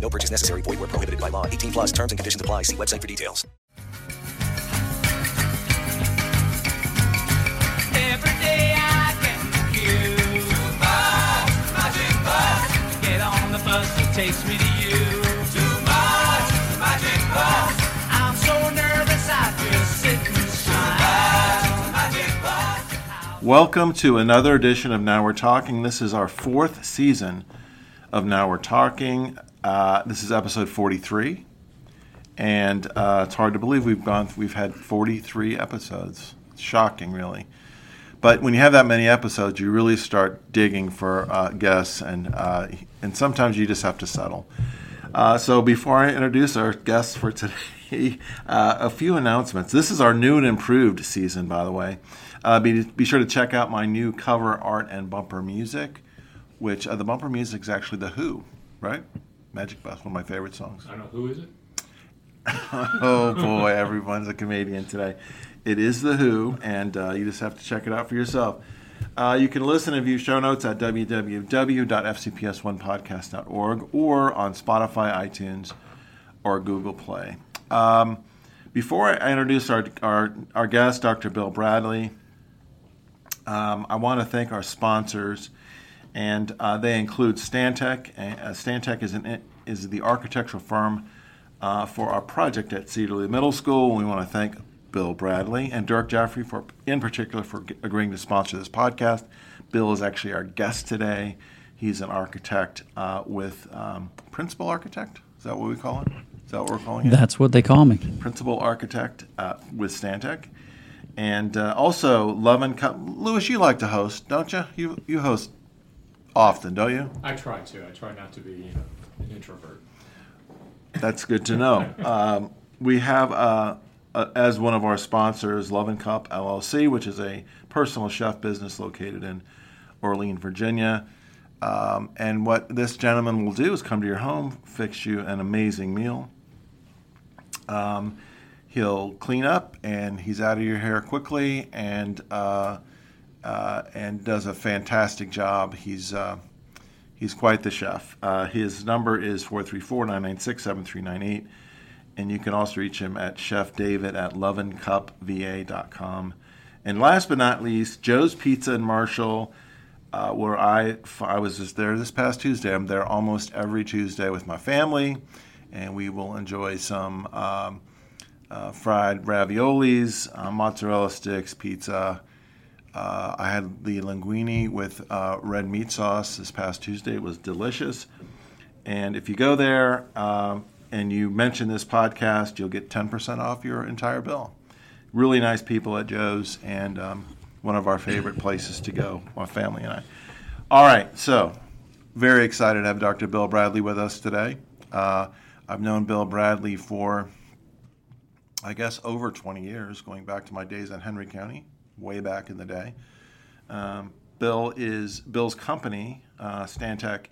No purchase necessary. Void where prohibited by law. 18 plus terms and conditions apply. See website for details. Every day I get confused. Too much magic bus. Get on the bus that takes me to you. Too much magic bus. I'm so nervous I just sit and smile. Magic bus. Welcome to another edition of Now We're Talking. This is our fourth season of Now We're Talking. Uh, this is episode 43, and uh, it's hard to believe we've gone. We've had 43 episodes. It's shocking, really. But when you have that many episodes, you really start digging for uh, guests, and uh, and sometimes you just have to settle. Uh, so before I introduce our guests for today, a few announcements. This is our new and improved season, by the way. Be, be sure to check out my new cover art and bumper music, which the bumper music is actually The Who, right? Magic Bus, one of my favorite songs. I don't know who is it. oh boy, everyone's a comedian today. It is The Who, and uh, you just have to check it out for yourself. Uh, you can listen and view show notes at www.fcps1podcast.org or on Spotify, iTunes, or Google Play. Um, before I introduce our, our, our guest, Dr. Bill Bradley, um, I want to thank our sponsors, and uh, they include Stantec. Uh, Stantec is, an, is the architectural firm uh, for our project at Cedar Lee Middle School. We want to thank Bill Bradley and Dirk Jaffrey for, in particular, for g- agreeing to sponsor this podcast. Bill is actually our guest today. He's an architect uh, with um, principal architect. Is that what we call it? Is that what we're calling it? That's what they call me. principal architect uh, with Stantec, and uh, also Love and Co- Lewis. You like to host, don't you? You you host often, don't you? I try to. I try not to be you know, an introvert. That's good to know. Um, we have uh, uh, as one of our sponsors Love and Cup LLC, which is a personal chef business located in Orleans, Virginia. Um, and what this gentleman will do is come to your home, fix you an amazing meal. Um, he'll clean up, and he's out of your hair quickly, and uh, uh, and does a fantastic job. He's uh, he's quite the chef. Uh, his number is 434-996-7398, and you can also reach him at Chef David at loveandcupva.com. And last but not least, Joe's Pizza and Marshall, uh, where I I was just there this past Tuesday. I'm there almost every Tuesday with my family, and we will enjoy some um, uh, fried raviolis, uh, mozzarella sticks, pizza. Uh, I had the linguine with uh, red meat sauce this past Tuesday. It was delicious. And if you go there um, and you mention this podcast, you'll get 10% off your entire bill. Really nice people at Joe's and um, one of our favorite places to go, my family and I. All right, so very excited to have Dr. Bill Bradley with us today. Uh, I've known Bill Bradley for, I guess, over 20 years, going back to my days in Henry County, way back in the day. Um, Bill is Bill's company, uh, Stantec,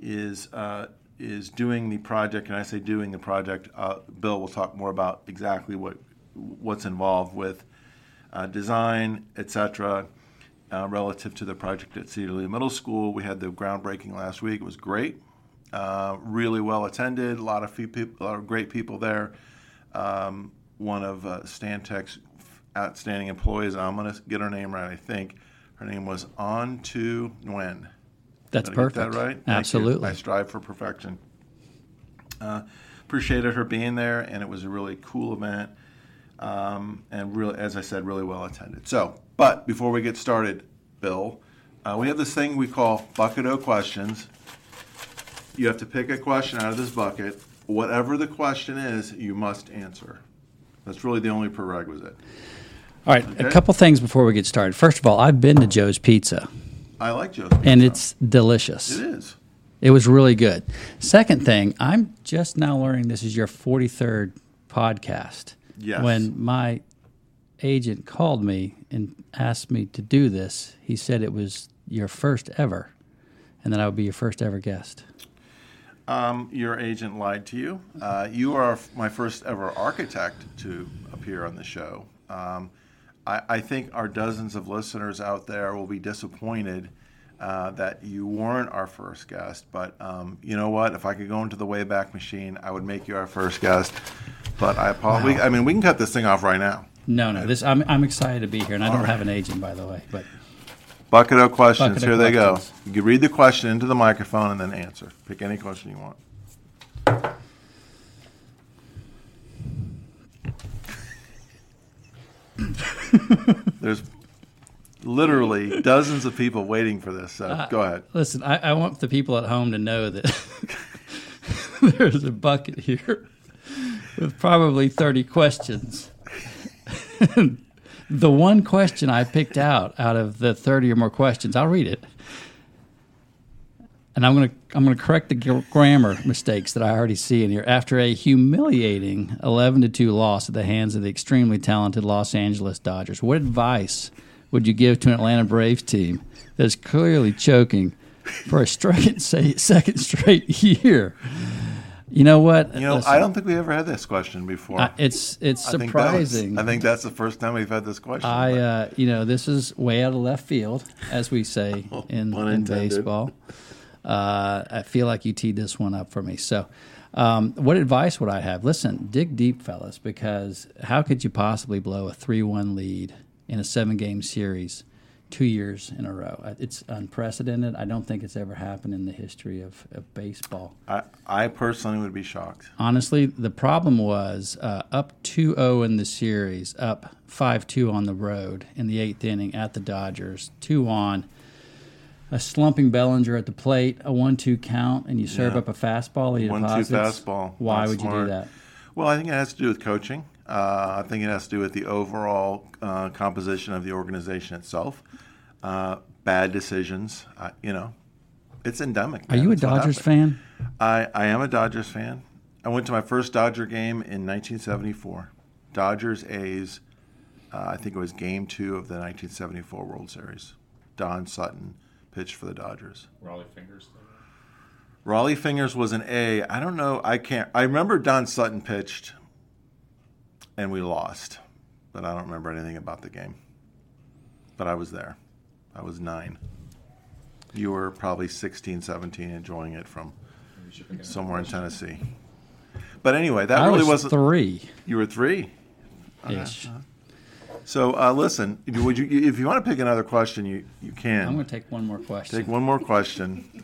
is uh, is doing the project, and I say doing the project. Uh, Bill will talk more about exactly what what's involved with uh, design, etc. Uh, relative to the project at Cedar Lee Middle School, we had the groundbreaking last week. It was great, uh, really well attended. A lot of few people, a lot of great people there. Um, one of Stantec's outstanding employees, I'm going to get her name right. I think her name was On To Nguyen. That's Did perfect. that right? Absolutely. I strive for perfection. Uh, appreciated her being there, and it was a really cool event, um, and really, as I said, really well attended. So, but before we get started, Bill, uh, we have this thing we call bucket o questions. You have to pick a question out of this bucket. Whatever the question is, you must answer. That's really the only prerequisite. All right, Okay. a couple things before we get started. First of all, I've been to Joe's Pizza, I like Joe's and it's delicious. it is. It was really good. Second thing, I'm just now learning this is your 43rd podcast. Yes. When my agent called me and asked me to do this, he said it was your first ever, and that I would be your first ever guest. Um, your agent lied to you. Uh, you are my first ever architect to appear on the show. Um, I, I think our dozens of listeners out there will be disappointed uh, that you weren't our first guest. But um, you know what? If I could go into the Wayback Machine, I would make you our first guest. But I apologize. I mean, we can cut this thing off right now. No, no, this I'm I'm excited to be here, and I don't have an agent, by the way, but Bucket of questions. Bucket of Here they go. questions. You can read the question into the microphone and then answer. Pick any question you want. There's literally dozens of people waiting for this. So Uh, go ahead. Listen, I, I want the people at home to know that there's a bucket here with probably 30 questions. the one question I picked out out of the 30 or more questions, I'll read it. And I'm going to I'm going to correct the grammar mistakes that I already see in here. After a humiliating 11 to 2 loss at the hands of the extremely talented Los Angeles Dodgers, what advice would you give to an Atlanta Braves team that is clearly choking for a straight second straight year? You know what? You know, Listen, I don't think we ever had this question before. It's it's I think was- surprising. I think that's the first time we've had this question. I, uh, you know, this is way out of left field, as we say in, in baseball. Uh, I feel like you teed this one up for me. So, um, what advice would I have? Listen, dig deep, fellas, because how could you possibly blow a 3 1 lead in a seven game series two years in a row? Uh, It's unprecedented. I don't think it's ever happened in the history of, of baseball. I, I personally would be shocked. Honestly, the problem was uh, up 2 0 in the series, up 5 2 on the road in the eighth inning at the Dodgers, two on, a slumping Bellinger at the plate, a 1 2 count, and you serve Yeah. up a fastball. One two fastball. Why Not would you do that? Well, I think it has to do with coaching. Uh, I think it has to do with the overall uh, composition of the organization itself. Uh, bad decisions. Uh, you know, it's endemic. Are you a It's what Dodgers fan? I, I am a Dodgers fan. I went to my first Dodger game in 1974. Dodgers A's. Uh, I think it was Game Two of the 1974 World Series. Don Sutton pitched for the Dodgers. Rollie Fingers. There. Rollie Fingers was an A. I don't know. I can't. I remember Don Sutton pitched, and we lost, but I don't remember anything about the game. But I was there. I was nine. You were probably 16, 17, enjoying it from Maybe you should pick another somewhere in. Tennessee. But anyway, that I really was wasn't. three You were three. ish. So uh, listen, if you, would you, if you want to pick another question, you you can. I'm going to take one more question. Take one more question.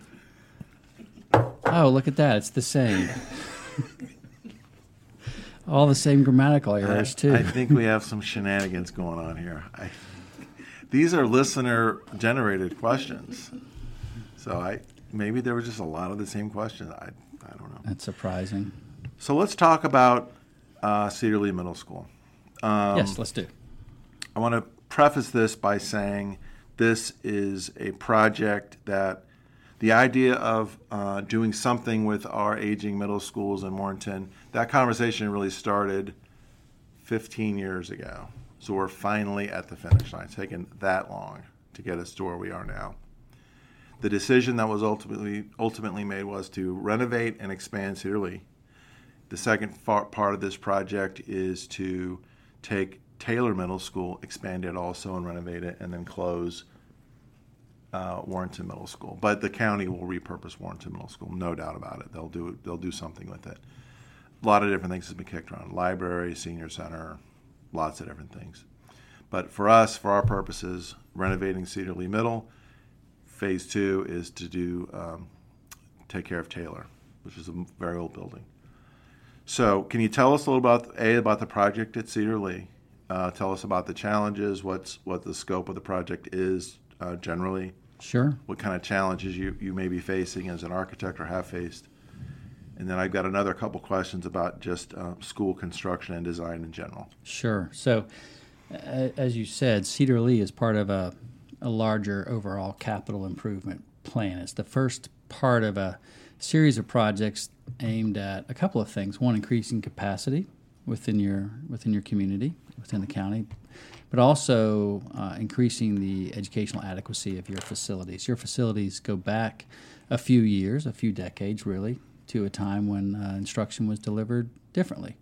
Oh, look at that. It's the same. All the same grammatical errors, too. I think we have some shenanigans going on here. I, these are listener generated questions. So I maybe there was just a lot of the same questions. I, I don't know. That's surprising. So let's talk about uh, Cedar Lee Middle School. Um, yes, let's do. I want to preface this by saying this is a project that the idea of uh, doing something with our aging middle schools in Warrenton, that conversation really started 15 years ago. So we're finally at the finish line. It's taken that long to get us to where we are now. The decision that was ultimately ultimately made was to renovate and expand Cedar The second far, part of this project is to take Taylor Middle School, expand it also, and renovate it, and then close uh, Warrenton Middle School. But the county will repurpose Warrenton Middle School, no doubt about it. They'll do they'll do something with it. A lot of different things has been kicked around: library, senior center, lots of different things. But for us, for our purposes, renovating Cedar Lee Middle. Phase two is to do um, take care of Taylor, which is a very old building. So, can you tell us a little about a about the project at Cedar Lee? Uh, tell us about the challenges. What's what the scope of the project is uh, generally. Sure. What kind of challenges you, you may be facing as an architect or have faced. And then I've got another couple questions about just uh, school construction and design in general. Sure. So, as you said, Cedar Lee is part of a, a larger overall capital improvement plan. It's the first part of a series of projects aimed at a couple of things. One, increasing capacity within your within your community, within the county, but also uh, increasing the educational adequacy of your facilities. Your facilities go back a few years, a few decades, really, to a time when uh, instruction was delivered differently.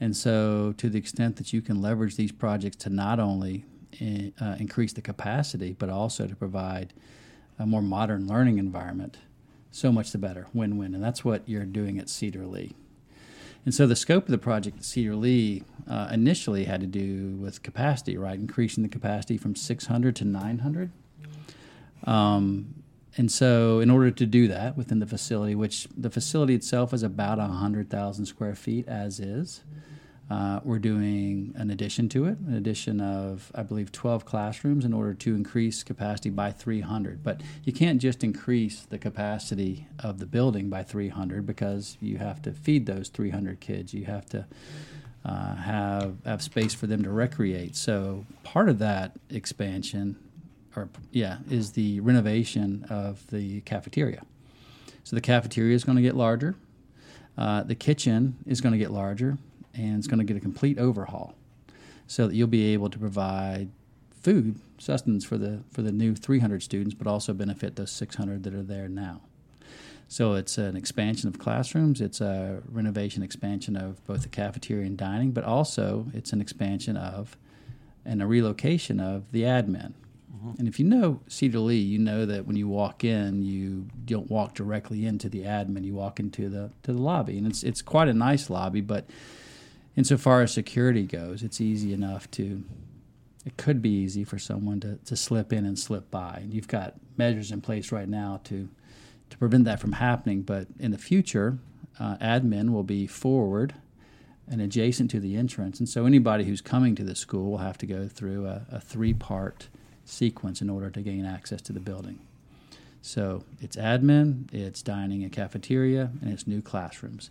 And so, to the extent that you can leverage these projects to not only i- uh, increase the capacity, but also to provide a more modern learning environment, so much the better. Win win. And that's what you're doing at Cedar Lee. And so, the scope of the project at Cedar Lee uh, initially had to do with capacity, right? Increasing the capacity from 600 to 900. Um, and so, in order to do that within the facility, which the facility itself is about 100,000 square feet as is, uh, we're doing an addition to it, an addition of, I believe, 12 classrooms in order to increase capacity by 300. But you can't just increase the capacity of the building by 300 because you have to feed those 300 kids. You have to uh, have have space for them to recreate. So part of that expansion, or yeah, is the renovation of the cafeteria. So the cafeteria is going to get larger. Uh, the kitchen is going to get larger, and it's going to get a complete overhaul, so that you'll be able to provide food sustenance for the for the new 300 students, but also benefit those 600 that are there now. So it's an expansion of classrooms. It's a renovation expansion of both the cafeteria and dining, but also it's an expansion of and a relocation of the admin. And if you know Cedar Lee, you know that when you walk in, you don't walk directly into the admin. You walk into the to the lobby, and it's it's quite a nice lobby. But insofar as security goes, it's easy enough to. It could be easy for someone to, to slip in and slip by. And you've got measures in place right now to to prevent that from happening. But in the future, uh, admin will be forward and adjacent to the entrance. And so anybody who's coming to the school will have to go through a, a three part sequence in order to gain access to the building. So it's admin, it's dining and cafeteria, and it's new classrooms.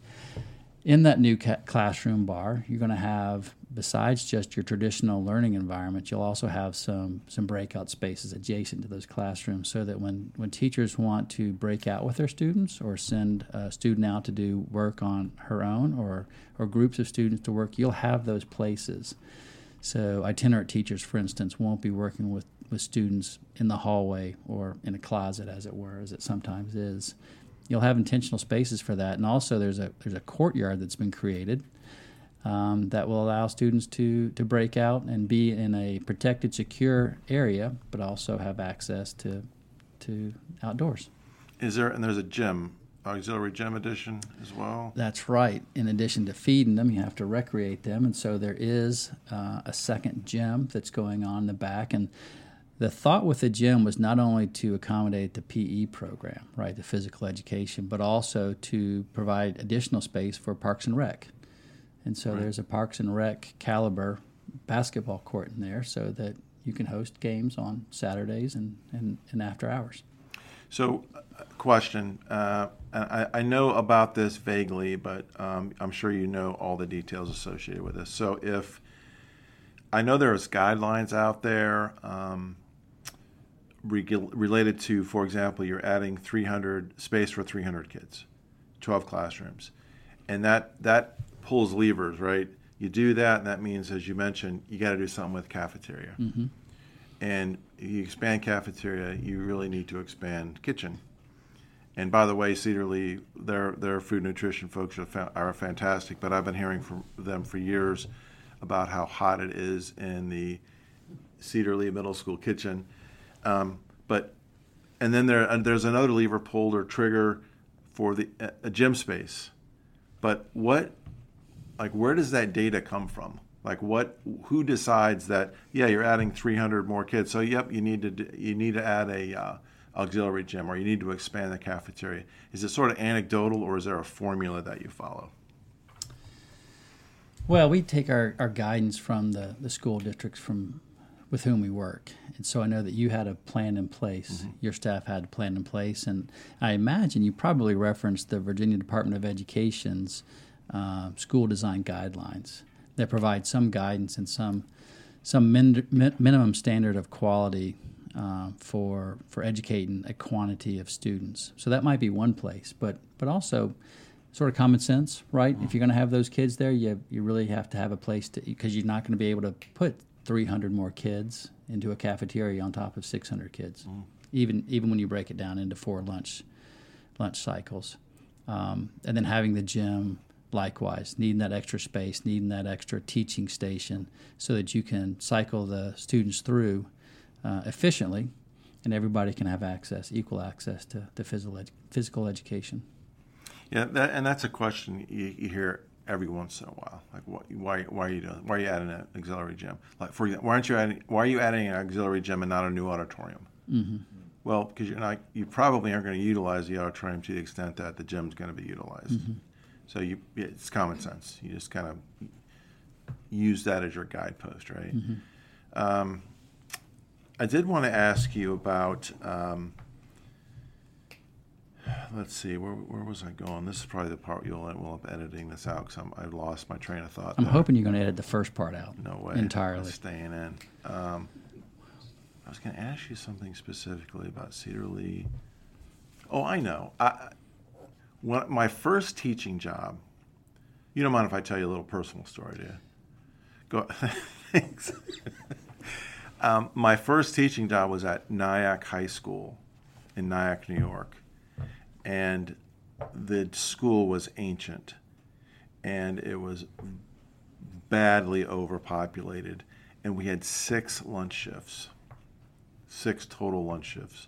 In that new ca- classroom bar, you're going to have, besides just your traditional learning environment, you'll also have some some breakout spaces adjacent to those classrooms, so that when when teachers want to break out with their students or send a student out to do work on her own or or groups of students to work, you'll have those places. So itinerant teachers, for instance, won't be working with, with students in the hallway or in a closet, as it were, as it sometimes is. You'll have intentional spaces for that, and also there's a there's a courtyard that's been created um, that will allow students to to break out and be in a protected, secure area, but also have access to to outdoors. Is there and there's a gym, auxiliary gym edition as well? That's right. In addition to feeding them, you have to recreate them, and so there is uh, a second gym that's going on in the back. And the thought with the gym was not only to accommodate the PE program, right, the physical education, but also to provide additional space for Parks and Rec. And so there's a Parks and Rec caliber basketball court in there, so that you can host games on Saturdays and, and, and after hours. So, uh, question. Uh, I, I know about this vaguely, but um, I'm sure you know all the details associated with this. So, if I know there's guidelines out there um, related to, for example, you're adding 300 space for 300 kids, 12 classrooms, and that that pulls levers, right? You do that, and that means, as you mentioned, you got to do something with cafeteria. Mm-hmm. And you expand cafeteria, you really need to expand kitchen. And by the way, Cedar Lee, their their food nutrition folks are, fa- are fantastic. But I've been hearing from them for years about how hot it is in the Cedar Lee Middle School kitchen. Um, but and then there there's another lever pulled or trigger for the a gym space. But what like where does that data come from? Like what who decides that yeah you're adding 300 more kids so yep you need to you need to add a uh, auxiliary gym or you need to expand the cafeteria. Is it sort of anecdotal or is there a formula that you follow? Well, we take our, our guidance from the, the school districts from with whom we work. And so I know that you had a plan in place. Your staff had a plan in place. And I imagine you probably referenced the Virginia Department of Education's uh, school design guidelines that provide some guidance and some some min- mi- minimum standard of quality uh, for for educating a quantity of students. So that might be one place, but but also sort of common sense, right? If you're going to have those kids there, you you really have to have a place to because you're not going to be able to put 300 more kids into a cafeteria on top of 600 kids, even even when you break it down into four lunch lunch cycles, um, and then having the gym likewise needing that extra space needing that extra teaching station so that you can cycle the students through uh, efficiently and everybody can have access equal access to, to physical, edu- physical education. Yeah, that, and that's a question you, you hear every once in a while. Like, what, why, why are you doing? Why are you adding an auxiliary gym? Like, for example, why aren't you adding? Why are you adding an auxiliary gym and not a new auditorium? Mm-hmm. Well, because you're not. You probably aren't going to utilize the auditorium to the extent that the gym's going to be utilized. So you, it's common sense. You just kind of use that as your guidepost, right? Um, I did want to ask you about. Um, let's see, where, where was I going? This is probably the part you'll end up editing this out because I've lost my train of thought. i'm there. hoping you're going to edit the first part out No way. entirely It's staying in. Um, I was going to ask you something specifically about Cedar Lee. Oh, I know. I, when my first teaching job, you don't mind if I tell you a little personal story, do you? Go. Thanks. um, my first teaching job was at Nyack High School in Nyack, New York, and the school was ancient, and it was badly overpopulated, and we had six lunch shifts, six total lunch shifts.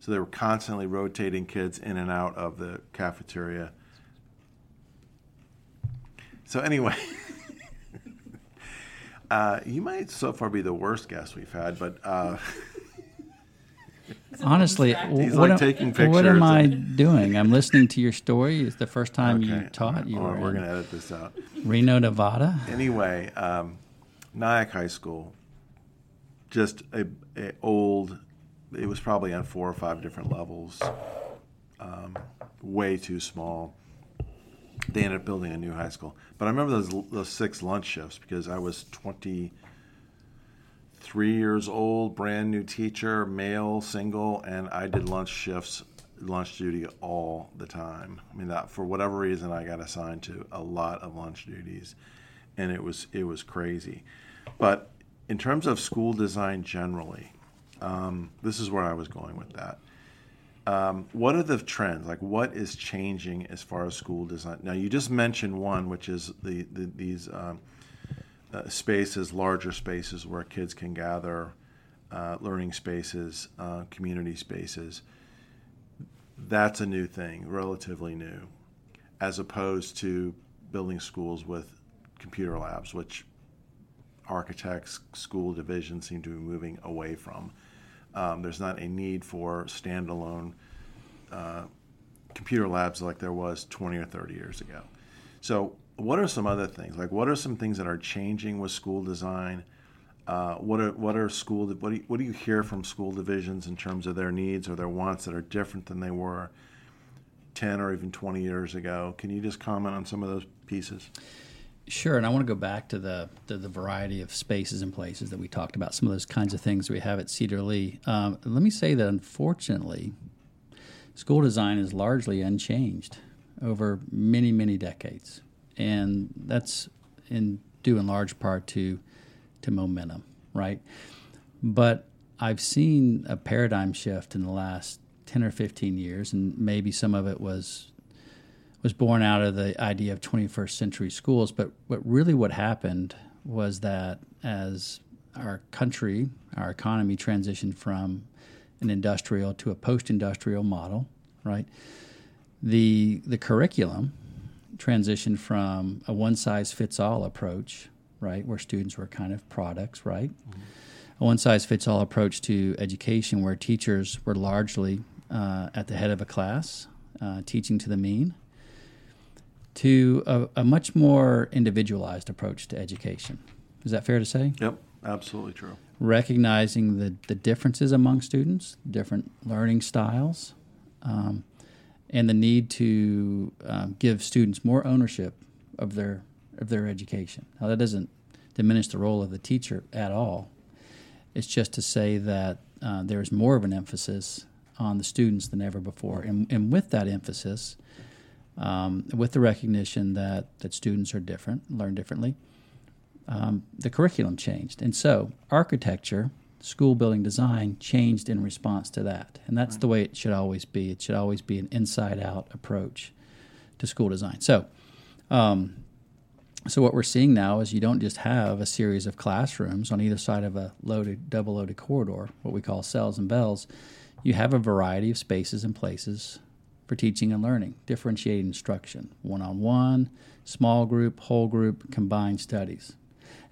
So they were constantly rotating kids in and out of the cafeteria. So anyway, uh, you might so far be the worst guest we've had, but uh, honestly He's what, like am, taking what am i doing i'm listening to your story it's the first time you okay, taught you we're, were we're going to edit this out. reno nevada Anyway, um, Nyack High School, just a, a old. It was probably on four or five different levels. Um, way too small. They ended up building a new high school, but I remember those those six lunch shifts because I was twenty three years old, brand new teacher, male, single, and I did lunch shifts, lunch duty all the time. I mean, that for whatever reason, I got assigned to a lot of lunch duties, and it was it was crazy. But in terms of school design generally, um, this is where I was going with that. Um, what are the trends? Like, what is changing as far as school design? Now, you just mentioned one, which is the, the these um, uh, spaces, larger spaces where kids can gather, uh, learning spaces, uh, community spaces. That's a new thing, relatively new, as opposed to building schools with computer labs, which architects, school divisions seem to be moving away from. Um, there's not a need for standalone uh, computer labs like there was 20 or 30 years ago. So, what are some other things? Like, what are some things that are changing with school design? Uh, what are what are school what do you, what do you hear from school divisions in terms of their needs or their wants that are different than they were 10 or even 20 years ago? Can you just comment on some of those pieces? Sure, and I want to go back to the, the the variety of spaces and places that we talked about. Some of those kinds of things we have at Cedar Lee. Um, let me say that unfortunately, school design is largely unchanged over many many decades, and that's in due in large part to to momentum, right? But I've seen a paradigm shift in the last ten or fifteen years, and maybe some of it was was born out of the idea of 21st century schools. But but really, what happened was that as our country, our economy transitioned from an industrial to a post-industrial model, right? The the curriculum transitioned from a one-size-fits-all approach, right, where students were kind of products, right? A one-size-fits-all approach to education, where teachers were largely uh, at the head of a class, uh, teaching to the mean, to a, a much more individualized approach to education. Is that fair to say? Yep, absolutely true. recognizing the, the differences among students, different learning styles, um, and the need to um, give students more ownership of their of their education. Now that doesn't diminish the role of the teacher at all. It's just to say that uh, there is more of an emphasis on the students than ever before, and, and with that emphasis, um, with the recognition that that students are different, learn differently, um, the curriculum changed. And so architecture, school building design changed in response to that. And that's the way it should always be. It should always be an inside out approach to school design. So, um, so what we're seeing now is you don't just have a series of classrooms on either side of a loaded, double loaded corridor, what we call cells and bells. You have a variety of spaces and places for teaching and learning, differentiated instruction, one on one, small group, whole group, combined studies.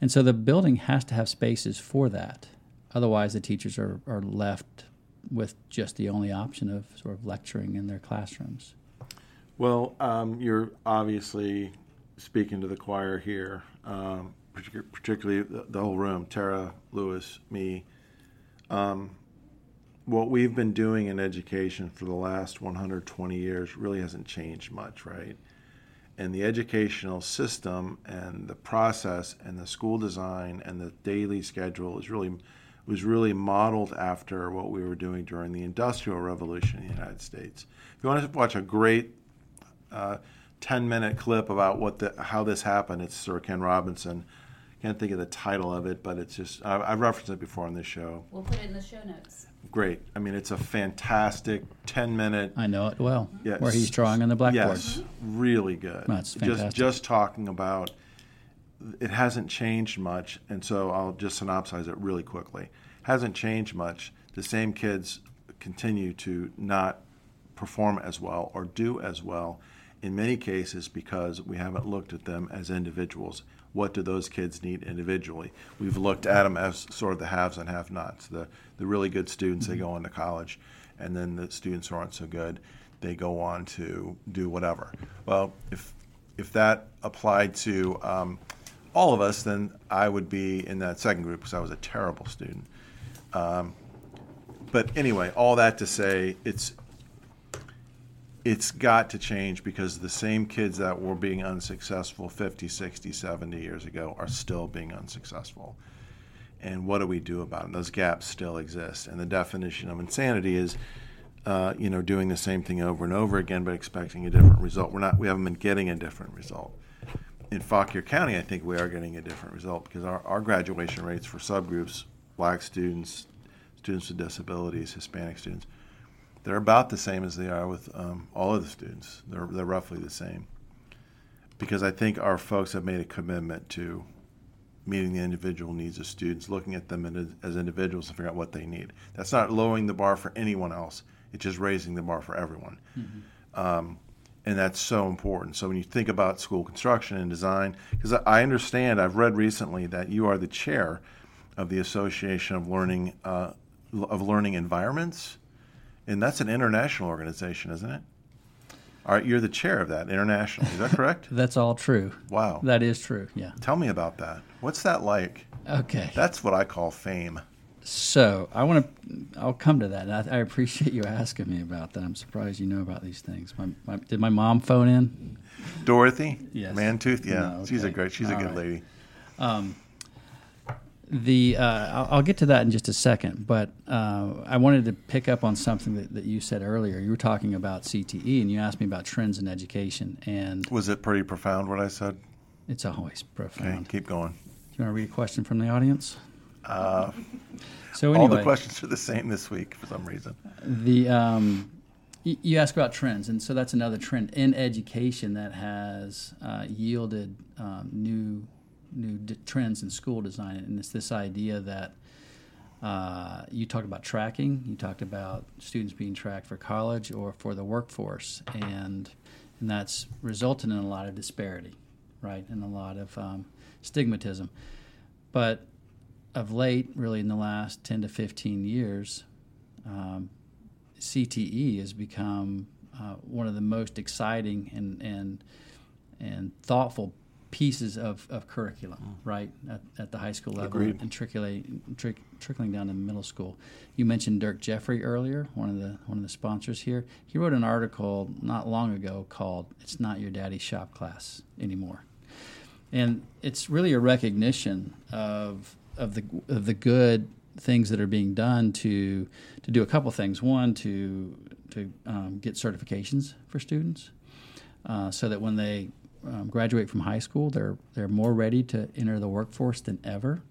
And so the building has to have spaces for that. Otherwise, the teachers are, are left with just the only option of sort of lecturing in their classrooms. Well, um, you're obviously speaking to the choir here, um, partic- particularly the, the whole room Tara, Lewis, me. Um, what we've been doing in education for the last 120 years really hasn't changed much, right? And the educational system and the process and the school design and the daily schedule is really was really modeled after what we were doing during the Industrial Revolution in the United States. If you want to watch a great uh, 10 minute clip about what the, how this happened. It's Sir Ken Robinson. Can't think of the title of it, but it's just, I, I've referenced it before on this show. We'll put it in the show notes. Great. I mean, it's a fantastic 10 minute. I know it well, Yes. where he's drawing on the blackboard. Yes, really good. That's just fantastic. just talking about it hasn't changed much, and so I'll just synopsize it really quickly. Hasn't changed much. The same kids continue to not perform as well or do as well in many cases because we haven't looked at them as individuals. What do those kids need individually? We've looked at them as sort of the haves and have-nots. The the really good students they go on to college, and then the students who aren't so good, they go on to do whatever. Well, if if that applied to um, all of us, then I would be in that second group because I was a terrible student. Um, but anyway, all that to say, it's it's got to change because the same kids that were being unsuccessful 50, 60, 70 years ago are still being unsuccessful. And what do we do about it? Those gaps still exist. And the definition of insanity is, uh, you know, doing the same thing over and over again but expecting a different result. We're not. We haven't been getting a different result. In Fauquier County, I think we are getting a different result because our, our graduation rates for subgroups, black students, students with disabilities, Hispanic students, they're about the same as they are with um, all of the students. They're, they're roughly the same. Because I think our folks have made a commitment to meeting the individual needs of students, looking at them as individuals and figuring out what they need. That's not lowering the bar for anyone else, it's just raising the bar for everyone. Um, and that's so important. So when you think about school construction and design, because I understand, I've read recently that you are the chair of the Association of Learning uh, of Learning Environments, and that's an international organization, isn't it? All right, you're the chair of that international. Is that correct? That's all true. Wow. That is true. Yeah. Tell me about that. What's that like? Okay. That's what I call fame. So I want to. I'll come to that. I, I appreciate you asking me about that. I'm surprised you know about these things. My, my, did my mom phone in? Dorothy? Yes. Mantooth? Yeah. No, She's a great, she's a All good right. lady. The uh, I'll, I'll get to that in just a second, but uh, I wanted to pick up on something that, that you said earlier. You were talking about CTE, and you asked me about trends in education, and Was it pretty profound what I said? it's always Okay, profound. keep going. Do you want to read a question from the audience? Uh, So all the questions are the same this week for some reason. The um, y- you ask about trends, and so that's another trend in education that has uh, yielded um, new new d- trends in school design, and it's this idea that uh, you talked about tracking, you talked about students being tracked for college or for the workforce, and and that's resulted in a lot of disparity, right, and a lot of um, stigmatism. But of late, really in the last 10 to 15 years, um, CTE has become uh, one of the most exciting and, and, and thoughtful pieces of, of curriculum, right, at, at the high school level Agreed. and trickling, trick, trickling down to middle school. You mentioned Dirk Jeffrey earlier, one of the one of the sponsors here. He wrote an article not long ago called "It's Not Your Daddy's Shop Class Anymore," and it's really a recognition of of the of the good things that are being done to to do a couple things. One, to to um, get certifications for students, uh, so that when they um, graduate from high school, they're they're more ready to enter the workforce than ever.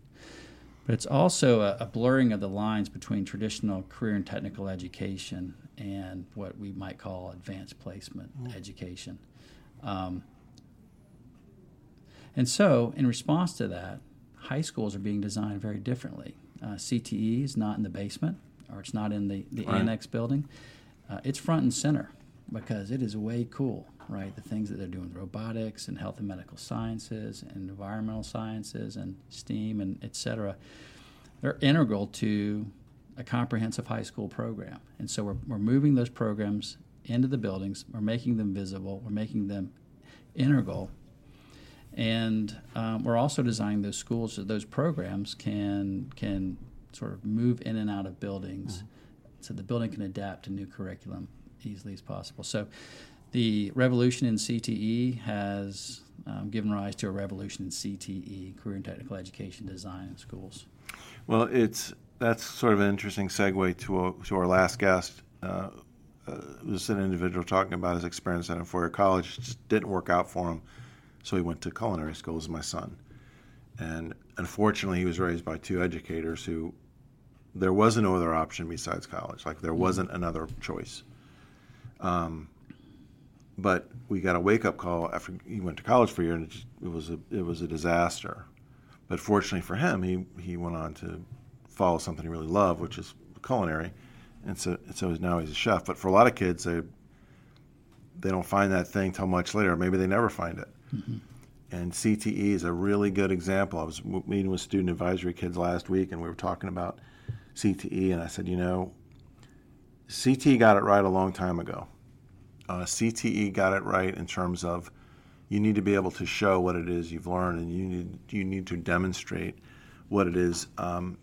But it's also a, a blurring of the lines between traditional career and technical education and what we might call advanced placement education. Um, and so, in response to that, high schools are being designed very differently. Uh, CTE is not in the basement or it's not in the, the Right. annex building. Uh, it's front and center because it is way cool, right? The things that they're doing robotics and health and medical sciences and environmental sciences and STEAM and et cetera. They're integral to a comprehensive high school program. And so we're, we're moving those programs into the buildings, we're making them visible, we're making them integral and um, we're also designing those schools so those programs can can sort of move in and out of buildings, so the building can adapt to new curriculum easily as possible. So, the revolution in CTE has um, given rise to a revolution in CTE, career and technical education design in schools. Well, it's that's sort of an interesting segue to a, to our last guest. Uh, uh, was an individual talking about his experience at a four-year college. It just didn't work out for him, so he went to culinary school as my son. And unfortunately, he was raised by two educators who there was no other option besides college. Like there wasn't another choice. Um, but we got a wake-up call after he went to college for a year, and it, just, it was a it was a disaster. But fortunately for him, he, he went on to follow something he really loved, which is culinary, and so so now he's a chef. But for a lot of kids, they they don't find that thing till much later. Maybe they never find it. And CTE is a really good example. I was meeting with student advisory kids last week, and we were talking about CTE, and I said, you know, CTE got it right a long time ago. Uh, CTE got it right in terms of you need to be able to show what it is you've learned, and you need you need to demonstrate what it is um,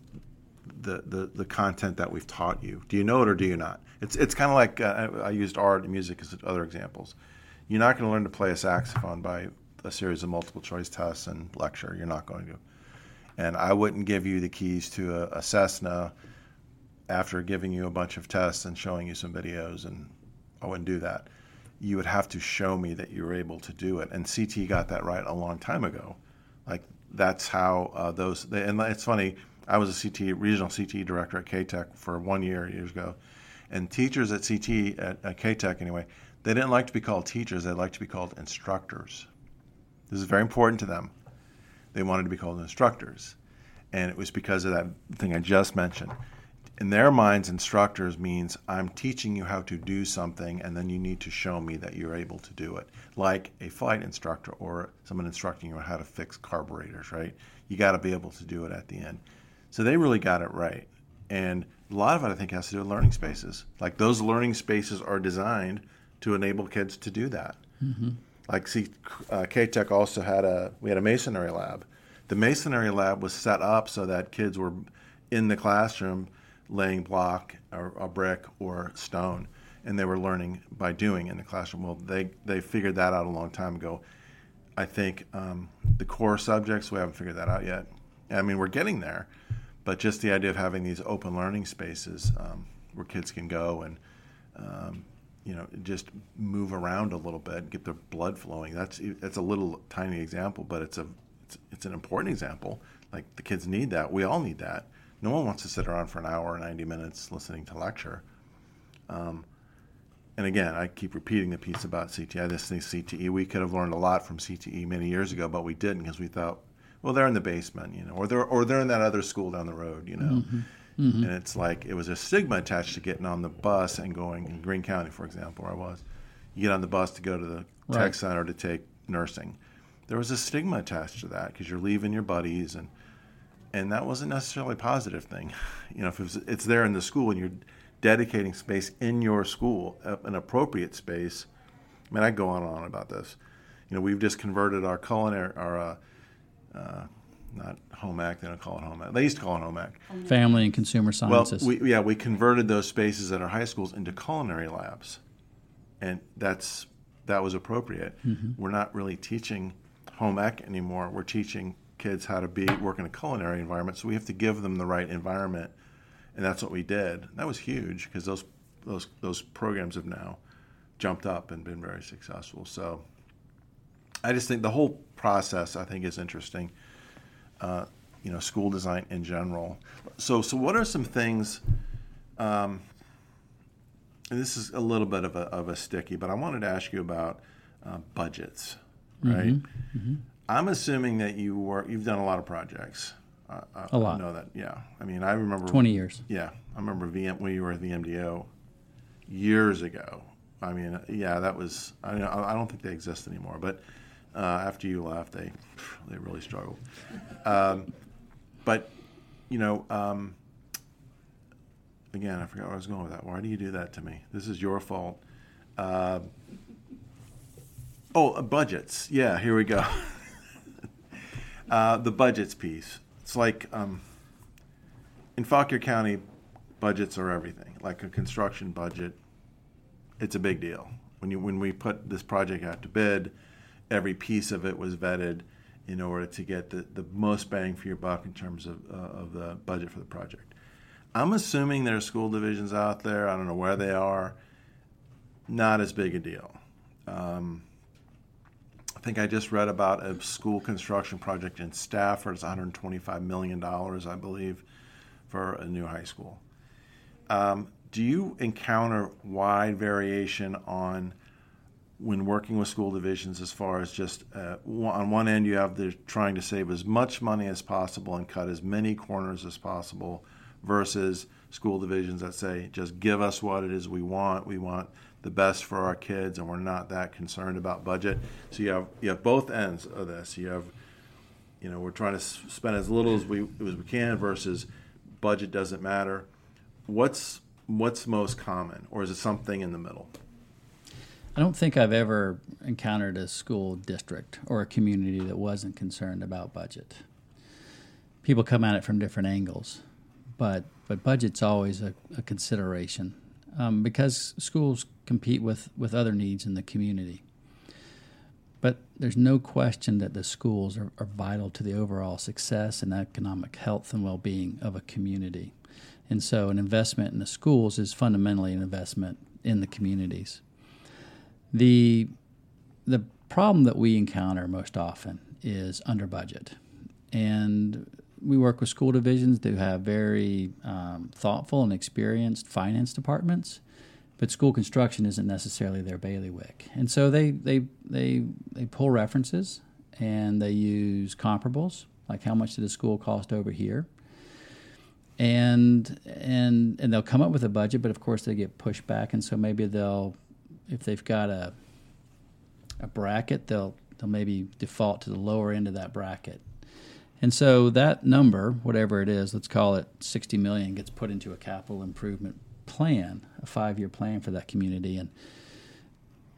the, the the content that we've taught you. Do you know it or do you not? It's it's kind of like uh, I used art and music as other examples. You're not going to learn to play a saxophone by a series of multiple choice tests and lecture. You're not going to. And I wouldn't give you the keys to a, a Cessna after giving you a bunch of tests and showing you some videos, and I wouldn't do that. You would have to show me that you were able to do it. And CT got that right a long time ago. Like that's how uh, those. And it's funny. I was a CT regional CT director at K-Tech for one year years ago, and teachers at CT at, at K-Tech anyway, they didn't like to be called teachers. They liked to be called instructors. This is very important to them. They wanted to be called instructors, and it was because of that thing I just mentioned. In their minds, instructors means I'm teaching you how to do something, and then you need to show me that you're able to do it, like a flight instructor or someone instructing you on how to fix carburetors. Right? You got to be able to do it at the end. So they really got it right. And a lot of it, I think, has to do with learning spaces. Like those learning spaces are designed to enable kids to do that. Like, see, uh, K-Tech also had a we had a masonry lab. The masonry lab was set up so that kids were in the classroom laying block or a brick or stone, and they were learning by doing in the classroom. Well, they they figured that out a long time ago. I think um, the core subjects we haven't figured that out yet. I mean, we're getting there, but just the idea of having these open learning spaces um, where kids can go and um, you know just move around a little bit, get their blood flowing. That's that's a little tiny example, but it's a it's, it's an important example. Like the kids need that. We all need that. No one wants to sit around for an hour or ninety minutes listening to lecture. Um, and again, I keep repeating the piece about CTE. This think CTE. We could have learned a lot from CTE many years ago, but we didn't because we thought well, they're in the basement, you know, or they're or they're in that other school down the road, you know. And it's like it was a stigma attached to getting on the bus and going in Greene County, for example, where I was. You get on the bus to go to the tech center to take nursing. There was a stigma attached to that because you're leaving your buddies and and that wasn't necessarily a positive thing. You know, if it was, it's there in the school and you're dedicating space in your school, an appropriate space. I mean, I go on and on about this. You know, we've just converted our culinary, our uh, uh, not home ec. They don't call it home ec. They used to call it home ec. Family and consumer Well, sciences. we, yeah, we converted those spaces at our high schools into culinary labs, and that's that was appropriate. Mm-hmm. We're not really teaching home ec anymore. We're teaching kids how to be work in a culinary environment. So we have to give them the right environment, and that's what we did. That was huge because those those those programs have now jumped up and been very successful. So I just think the whole process I think is interesting. Uh, you know, school design in general. So, so what are some things? Um, and this is a little bit of a, of a sticky, but I wanted to ask you about uh, budgets, right? I'm assuming that you were you've done a lot of projects. Uh, I, A lot. I know that. Yeah. I mean, I remember 20 years. Yeah, I remember VM when you were at VMDO years ago. I mean, yeah, that was. I, I don't think they exist anymore. But uh, after you left, they they really struggled. Um, but you know, um, again, I forgot where I was going with that. Why do you do that to me? This is your fault. Uh, oh, uh, budgets. Yeah, here we go. uh, the budgets piece. It's like um, in Fauquier County, budgets are everything. Like a construction budget, it's a big deal. When you when we put this project out to bid, every piece of it was vetted in order to get the, the most bang for your buck in terms of, uh, of the budget for the project. I'm assuming there are school divisions out there. I don't know where they are. Not as big a deal. Um, I think I just read about a school construction project in Stafford. It's 125 million dollars, I believe, for a new high school. Um, do you encounter wide variation on when working with school divisions as far as just uh, on one end you have the trying to save as much money as possible and cut as many corners as possible versus school divisions that say just give us what it is we want. We want the best for our kids and we're not that concerned about budget. So you have you have both ends of this. You have you know we're trying to spend as little as we as we can versus budget doesn't matter. What's what's most common or is it something in the middle I don't think I've ever encountered a school district or a community that wasn't concerned about budget. People come at it from different angles, but but budget's always a, a consideration um, because schools compete with, with other needs in the community. But there's no question that the schools are, are vital to the overall success and economic health and well being of a community. And so, an investment in the schools is fundamentally an investment in the communities. The the problem that we encounter most often is under budget, and we work with school divisions that have very um, thoughtful and experienced finance departments, but school construction isn't necessarily their bailiwick, and so they they they they pull references and they use comparables like how much did a school cost over here? And and and they'll come up with a budget, but of course they get pushed back, and so maybe they'll, if they've got a a bracket, they'll they'll maybe default to the lower end of that bracket, and so that number, whatever it is, let's call it sixty million, gets put into a capital improvement plan, a five year plan for that community, and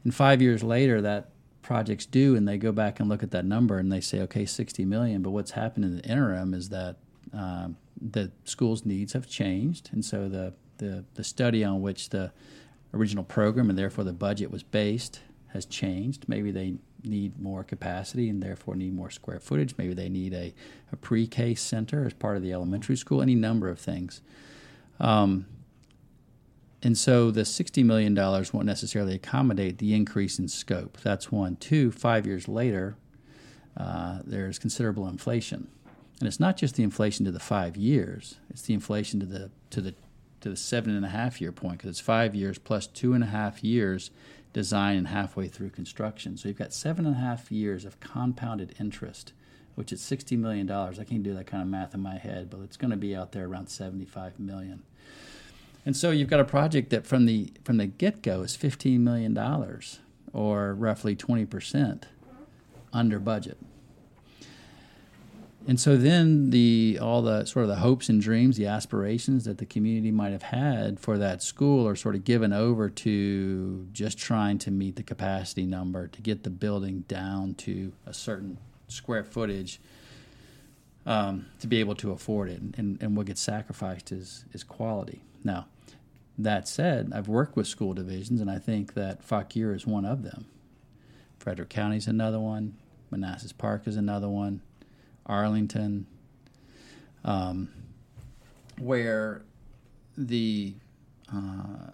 and five years later that project's due, and they go back and look at that number, and they say, okay, sixty million, but what's happened in the interim is that um, the school's needs have changed, and so the, the, the study on which the original program and therefore the budget was based has changed. Maybe they need more capacity and therefore need more square footage. Maybe they need a, a pre K center as part of the elementary school, any number of things. Um, and so the $60 million won't necessarily accommodate the increase in scope. That's one. Two, five years later, uh, there's considerable inflation and it's not just the inflation to the five years; it's the inflation to the to the to the seven and a half year point because it's five years plus two and a half years design and halfway through construction. So you've got seven and a half years of compounded interest which is $60 million. I can't do that kind of math in my head, but it's going to be out there around 75 million. And so you've got a project that from the from the get-go is $15 million or roughly 20% under budget. And so then the all the sort of the hopes and dreams, the aspirations that the community might have had for that school are sort of given over to just trying to meet the capacity number to get the building down to a certain square footage um, to be able to afford it. And, and what gets sacrificed is is quality. Now, that said, I've worked with school divisions, and I think that Fauquier is one of them. Frederick County is another one. Manassas Park is another one. Arlington, um, where the uh,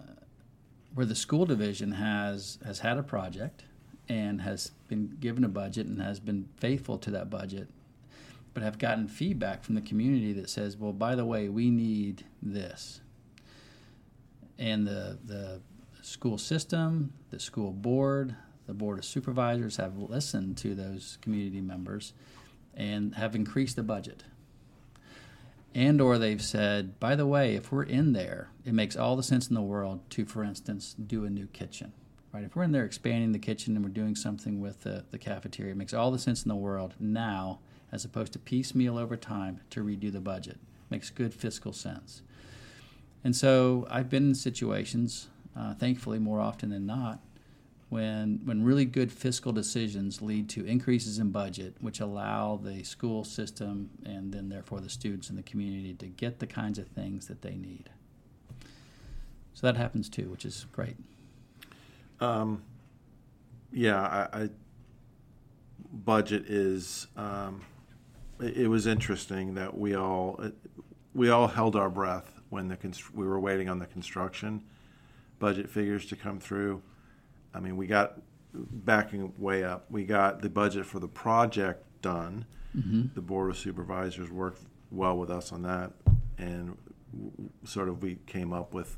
where the school division has has had a project and has been given a budget and has been faithful to that budget, but have gotten feedback from the community that says, "Well, by the way, we need this," and the the school system, the school board, the board of supervisors have listened to those community members and have increased the budget. And or they've said, by the way, if we're in there, it makes all the sense in the world to, for instance, do a new kitchen. Right? If we're in there expanding the kitchen and we're doing something with the, the cafeteria, it makes all the sense in the world now as opposed to piecemeal over time to redo the budget. Makes good fiscal sense. And so I've been in situations, uh, thankfully more often than not, when when really good fiscal decisions lead to increases in budget, which allow the school system and then therefore the students and the community to get the kinds of things that they need. So that happens too, which is great. Um, yeah, I, I budget is. Um, it, it was interesting that we all we all held our breath when the we were waiting on the construction budget figures to come through. I mean, we got backing way up. We got the budget for the project done. Mm-hmm. The board of supervisors worked well with us on that, and w- sort of we came up with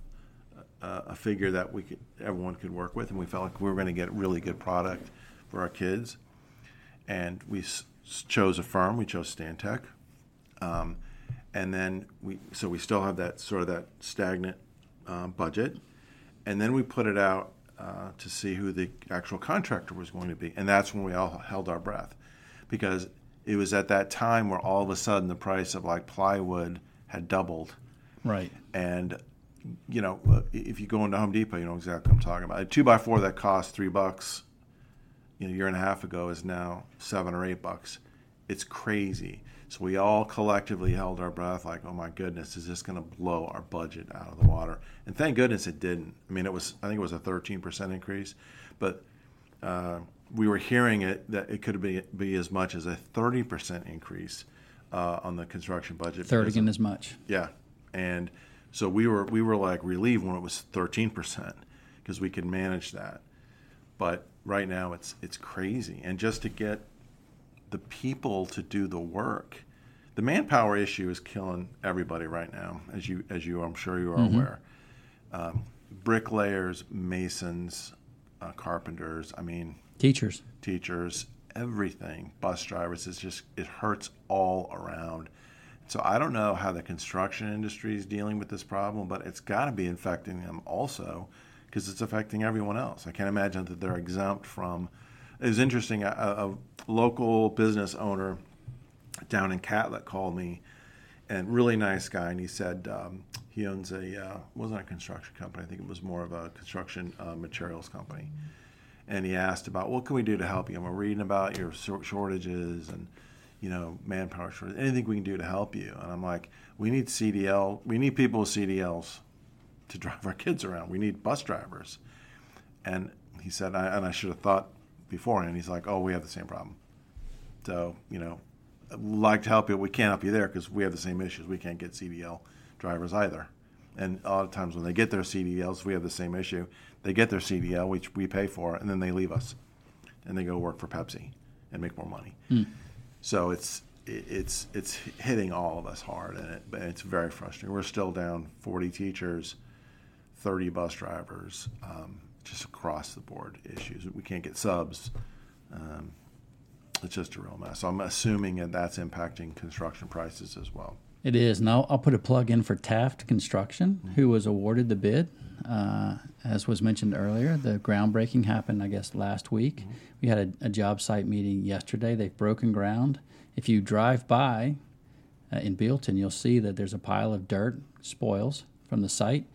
a, a figure that we could everyone could work with, and we felt like we were going to get really good product for our kids. And we s- chose a firm. We chose Stantec, um, and then we so we still have that sort of that stagnant um, budget, and then we put it out uh, to see who the actual contractor was going to be. And that's when we all held our breath because it was at that time where all of a sudden the price of like plywood had doubled. Right. And, you know, uh, if you go into Home Depot, you know exactly what I'm talking about. A two by four that cost three bucks, you know, a year and a half ago is now seven or eight bucks. It's crazy. So we all collectively held our breath, like, "Oh my goodness, is this going to blow our budget out of the water?" And thank goodness it didn't. I mean, it was I think it was a 13 percent increase, but uh, we were hearing it that it could be be as much as a 30 percent increase uh, on the construction budget. Third because again as much. yeah, and so we were we were like relieved when it was 13 percent because we could manage that. But right now it's it's crazy, and just to get the people to do the work, the manpower issue is killing everybody right now, as you as you I'm sure you are aware. Um, bricklayers, masons, uh, carpenters. I mean, Teachers. teachers, everything, bus drivers. It's just it hurts all around. So I don't know how the construction industry is dealing with this problem, but it's got to be infecting them also because it's affecting everyone else. I can't imagine that they're exempt from. It was interesting. A, a local business owner down in Catlett called me, and really nice guy, and he said um, he owns a uh, wasn't a construction company. I think it was more of a construction uh, materials company and he asked about what can we do to help you. And we're reading about your shortages and you know manpower shortages. Anything we can do to help you. And I'm like, we need CDL. We need people with CDLs to drive our kids around. We need bus drivers. And he said, I, and I should have thought beforehand. He's like, oh, we have the same problem. So you know, I'd like to help you. We can't help you there because we have the same issues. We can't get CDL drivers either. And a lot of times when they get their CDLs, we have the same issue. They get their CDL, which we pay for, and then they leave us, and they go work for Pepsi and make more money. So it's it's it's hitting all of us hard, and it, it's very frustrating. We're still down 40 teachers, 30 bus drivers, um, just across the board issues. We can't get subs. Um, it's just a real mess. So I'm assuming that that's impacting construction prices as well. It is. And I'll, put a plug in for Taft Construction, who was awarded the bid. Uh, as was mentioned earlier, the groundbreaking happened, I guess, last week. We had a, a job site meeting yesterday. They've broken ground. If you drive by uh, in Bealton, you'll see that there's a pile of dirt, spoils from the site.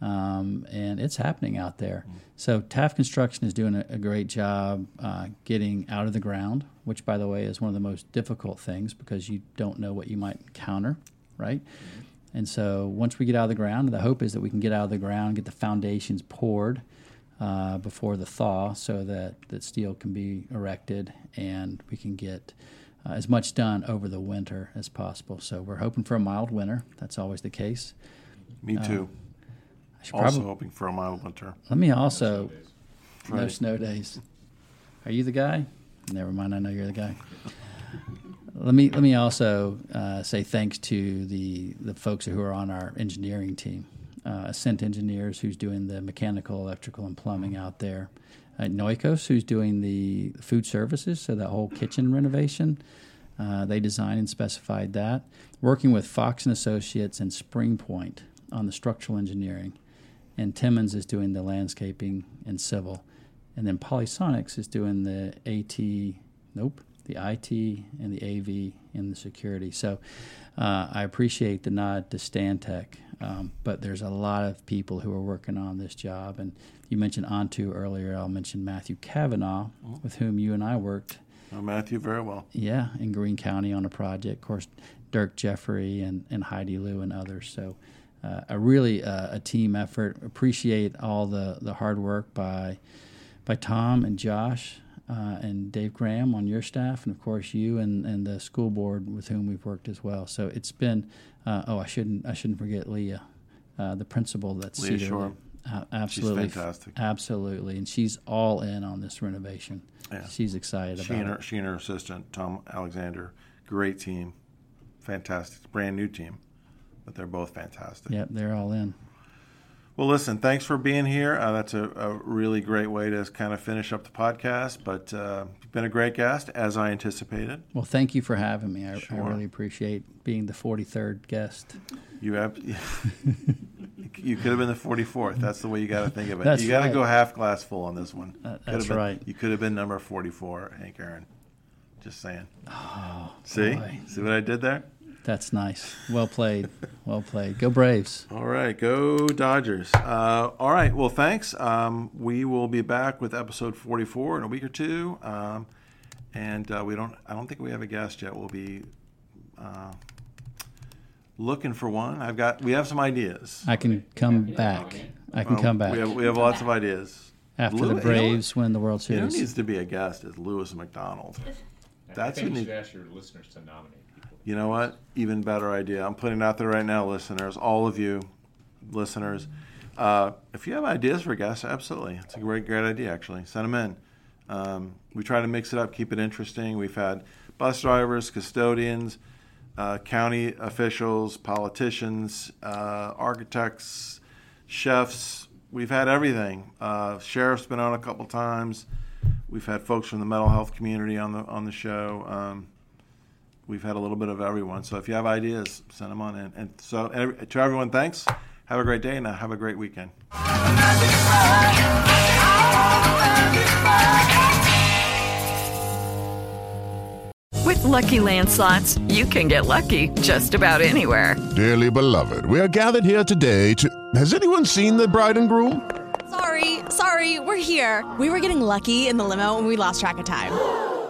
Um, and it's happening out there. So Taft Construction is doing a, a great job uh, getting out of the ground, which, by the way, is one of the most difficult things because you don't know what you might encounter, right? And so once we get out of the ground, the hope is that we can get out of the ground, get the foundations poured uh, before the thaw, so that that steel can be erected and we can get uh, as much done over the winter as possible. So we're hoping for a mild winter. That's always the case. Me too. I should also probably, hoping for a mild winter. let me also no Right. snow days. Are you the guy? Never mind. I know you're the guy. Let me let me also uh, say thanks to the the folks who are on our engineering team, uh, Ascent Engineers, who's doing the mechanical, electrical, and plumbing out there. Uh, Nyikos, who's doing the food services, so that whole kitchen renovation. Uh, they designed and specified that. Working with Fox and Associates and Springpoint on the structural engineering, and Timmons is doing the landscaping and civil, and then Polysonics is doing the AT. Nope, the IT and the AV and the security. So uh, I appreciate the nod to Stantec, um, but there's a lot of people who are working on this job. And you mentioned Onto earlier. I'll mention Matthew Kavanaugh, with whom you and I worked Oh, Matthew, very well. yeah, in Greene County on a project. Of course, Dirk Jeffrey and, and Heidi Lou and others. So, uh, a really uh, a team effort. Appreciate all the, the hard work by by Tom and Josh uh, and Dave Graham on your staff, and of course you and, and the school board with whom we've worked as well. So it's been. Uh, oh, I shouldn't I shouldn't forget Leah, uh, the principal that's Leah Cedar. Uh, absolutely, fantastic. Absolutely, and she's all in on this renovation. Yeah. She's excited She about and, it. she and her assistant, Tom Alexander, great team. Fantastic. Brand new team, but they're both fantastic. Yep, they're all in. Well, listen, thanks for being here. Uh, that's a, a really great way to kind of finish up the podcast, but uh, you've been a great guest, as I anticipated. Well, thank you for having me. I, Sure. I really appreciate being the 43rd guest. You have, you could have been the 44th. That's the way you got to think of it. That's you got to right. go half glass full on this one. Uh, Could that's have been- right. You could have been number 44, Hank Aaron. Just saying. See? Oh, boy. See what I did there? That's nice. Well played. well played. Go Braves. All right, go Dodgers. Uh, all right, well, thanks. Um, we will be back with episode 44 in a week or two. Um, and uh, we don't, I don't think we have a guest yet. We'll be uh, looking for one. I've got, we have some ideas. I can come back. I can Um, come back We have, we have lots of ideas. after Lew- you the know Braves win the World Series. know who needs to be a guest is Lewis McDonald. That's I who think you needs. should ask your listeners to nominate people. You know what? Even better idea. I'm putting it out there right now, listeners. All of you, listeners, uh, if you have ideas for guests, absolutely, it's a great, great idea. Actually, send them in. Um, we try to mix it up, keep it interesting. We've had bus drivers, custodians, uh, county officials, politicians, uh, architects, chefs. We've had everything. Uh, sheriff's been on a couple times. We've had folks from the mental health community on the on the show. Um, we've had a little bit of everyone. So if you have ideas, send them on in. And so to everyone, thanks. Have a great day and uh, have a great weekend. With Lucky Land slots, you can get lucky just about anywhere. Dearly beloved, we are gathered here today to. Has anyone seen the bride and groom? Sorry, sorry, we're here. We were getting lucky in the limo and we lost track of time.